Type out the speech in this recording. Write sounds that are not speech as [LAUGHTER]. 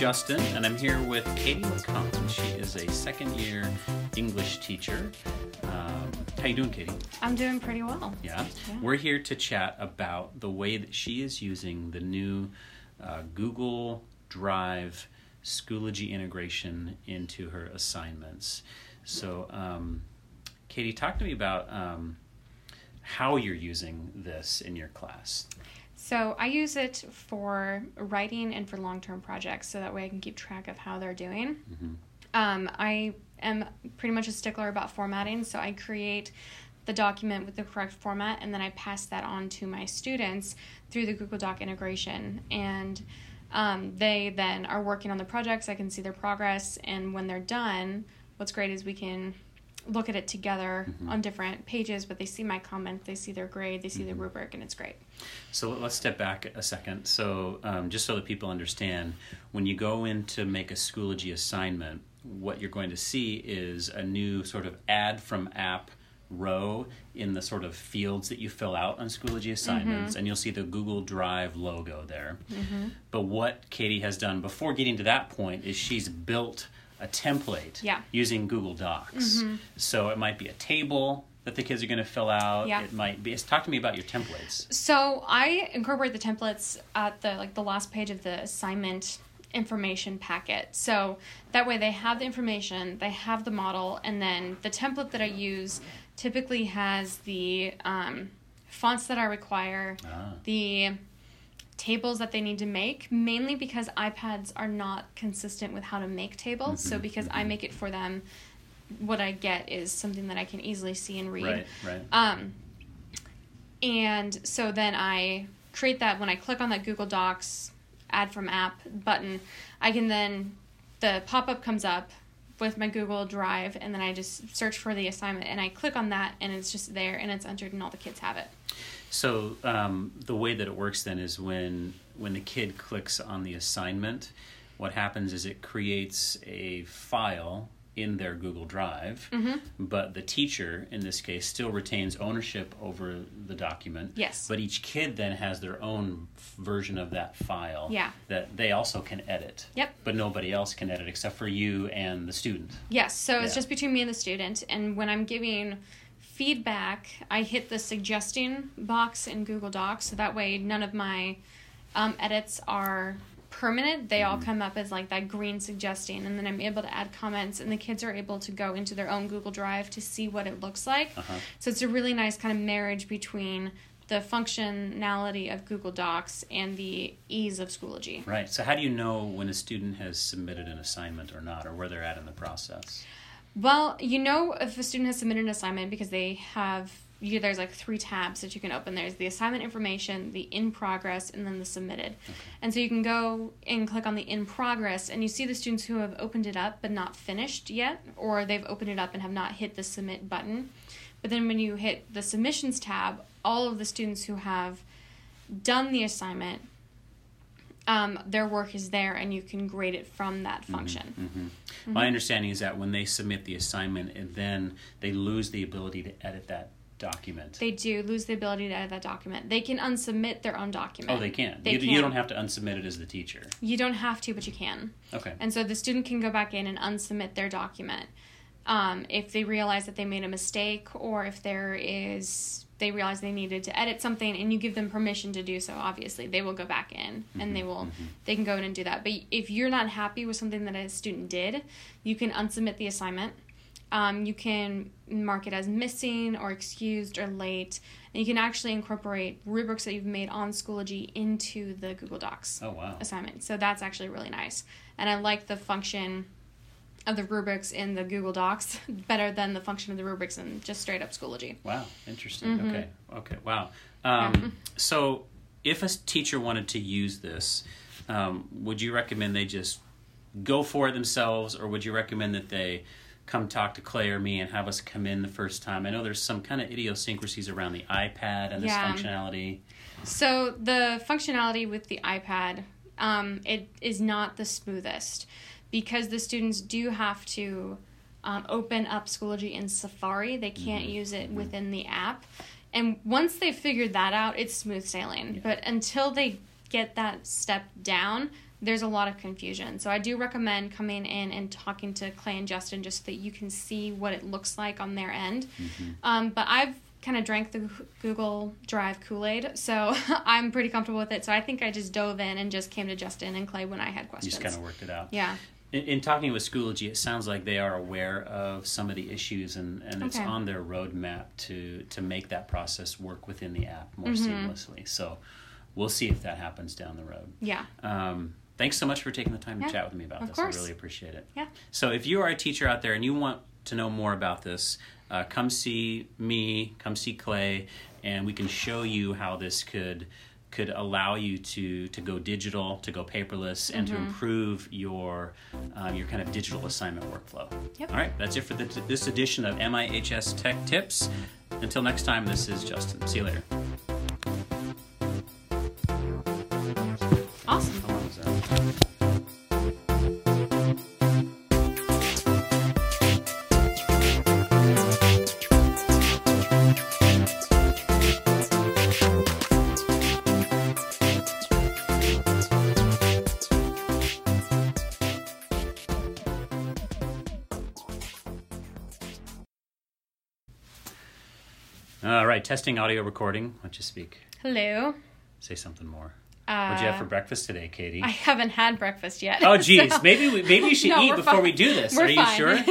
Justin, and I'm here with Kati McConn. She is a second year English teacher. Um, how you doing, Kati? I'm doing pretty well. Yeah? Yeah. We're here to chat about the way that she is using the new uh, Google Drive Schoology integration into her assignments. So, um, Kati, talk to me about um, how you're using this in your class. So I use it for writing and for long term projects so that way I can keep track of how they're doing. Mhm. Um, I am pretty much a stickler about formatting, so I create the document with the correct format and then I pass that on to my students through the Google Doc integration. And um, they then are working on the projects, I can see their progress, and when they're done, what's great is we can look at it together mm-hmm. on different pages, but they see my comment, they see their grade, they see the mm-hmm. rubric, and it's great. So let's step back a second. So, um, just so that people understand, when you go in to make a Schoology assignment, what you're going to see is a new sort of add from app row in the sort of fields that you fill out on Schoology mm-hmm. assignments, and you'll see the Google Drive logo there. But what Kati has done before getting to that point is she's built a template Yeah. using Google Docs. So it might be a table that the kids are going to fill out. Yeah. It might be. Talk to me about your templates. So I incorporate the templates at the like the last page of the assignment information packet. So that way they have the information, they have the model, and then the template that I use typically has the um, fonts that I require, Ah. the tables that they need to make, mainly because iPads are not consistent with how to make tables. So because I make it for them, what I get is something that I can easily see and read. Right, right. Um, and so then I create that when I click on that Google Docs add from app button, I can then the pop up comes up with my Google Drive, and then I just search for the assignment and I click on that, and it's just there and it's entered, and all the kids have it. So um, the way that it works then is when when the kid clicks on the assignment, what happens is it creates a file in their Google Drive, Mm-hmm. but the teacher in this case still retains ownership over the document. Yes. But each kid then has their own version of that file. Yeah. That they also can edit. Yep. But nobody else can edit except for you and the student. Yes, so it's just between me and the student. And when I'm giving feedback, I hit the suggesting box in Google Docs. So that way, none of my um, edits are permanent. They all come up as like that green suggesting. And then I'm able to add comments, and the kids are able to go into their own Google Drive to see what it looks like. Uh-huh. So it's a really nice kind of marriage between the functionality of Google Docs and the ease of Schoology. Right. So how do you know when a student has submitted an assignment or not, or where they're at in the process? Well, you know if a student has submitted an assignment because they have you, there's like three tabs that you can open. There's the assignment information, the in progress, and then the submitted. And so you can go and click on the in progress, and you see the students who have opened it up but not finished yet, or they've opened it up and have not hit the submit button. But then when you hit the submissions tab, all of the students who have done the assignment, um, their work is there, and you can grade it from that function. hmm My understanding is that when they submit the assignment, and then they lose the ability to edit that document. They do lose the ability to edit that document. They can unsubmit their own document. oh, they can. They you, can. you don't have to unsubmit it as the teacher. You don't have to, but you can. Okay. And so the student can go back in and unsubmit their document um, if they realize that they made a mistake or if there is they realize they needed to edit something and you give them permission to do so obviously they will go back in and they will they can go in and do that but if you're not happy with something that a student did you can unsubmit the assignment um, you can mark it as missing or excused or late and you can actually incorporate rubrics that you've made on schoology into the google docs Oh wow. assignment. So that's actually really nice. And I like the function of the rubrics in the Google Docs [LAUGHS] better than the function of the rubrics in just straight up Schoology. Wow. Interesting. Mm-hmm. Okay. Okay. Wow. Um, so, if a teacher wanted to use this, um, would you recommend they just go for it themselves, or would you recommend that they come talk to Clay or me and have us come in the first time? I know there's some kind of idiosyncrasies around the iPad and this Yeah. functionality. So the functionality with the iPad, um, it is not the smoothest because the students do have to um, open up Schoology in Safari. They can't use it within the app. And once they've figured that out, it's smooth sailing. But until they get that step down, there's a lot of confusion. So I do recommend coming in and talking to Clay and Justin just so that you can see what it looks like on their end. Mm-hmm. Um, but I've kind of drank the Google Drive Kool Aid, so [LAUGHS] I'm pretty comfortable with it. So I think I just dove in and just came to Justin and Clay when I had questions. You just kind of worked it out. yeah. In, in talking with Schoology, it sounds like they are aware of some of the issues, and, and it's Okay. on their roadmap to to make that process work within the app more Mm-hmm. seamlessly. So we'll see if that happens down the road. Yeah. Um, thanks so much for taking the time to chat with me about of this. course. I really appreciate it. Yeah. So if you are a teacher out there and you want to know more about this, uh, come see me, come see Clay, and we can show you how this could could allow you to to go digital, to go paperless, and to Mm-hmm. improve your um, your kind of digital assignment workflow. Yep. All right, that's it for the, this edition of MIHS Tech Tips. Until next time, this is Justin. See you later. All right, testing audio recording. Why don't you speak? Hello. Say something more. Uh, What'd you have for breakfast today, Kati? I haven't had breakfast yet. Oh, [LAUGHS] geez. so- Maybe we, maybe you should No, eat before fine. we do this. We're Are you fine. sure? [LAUGHS]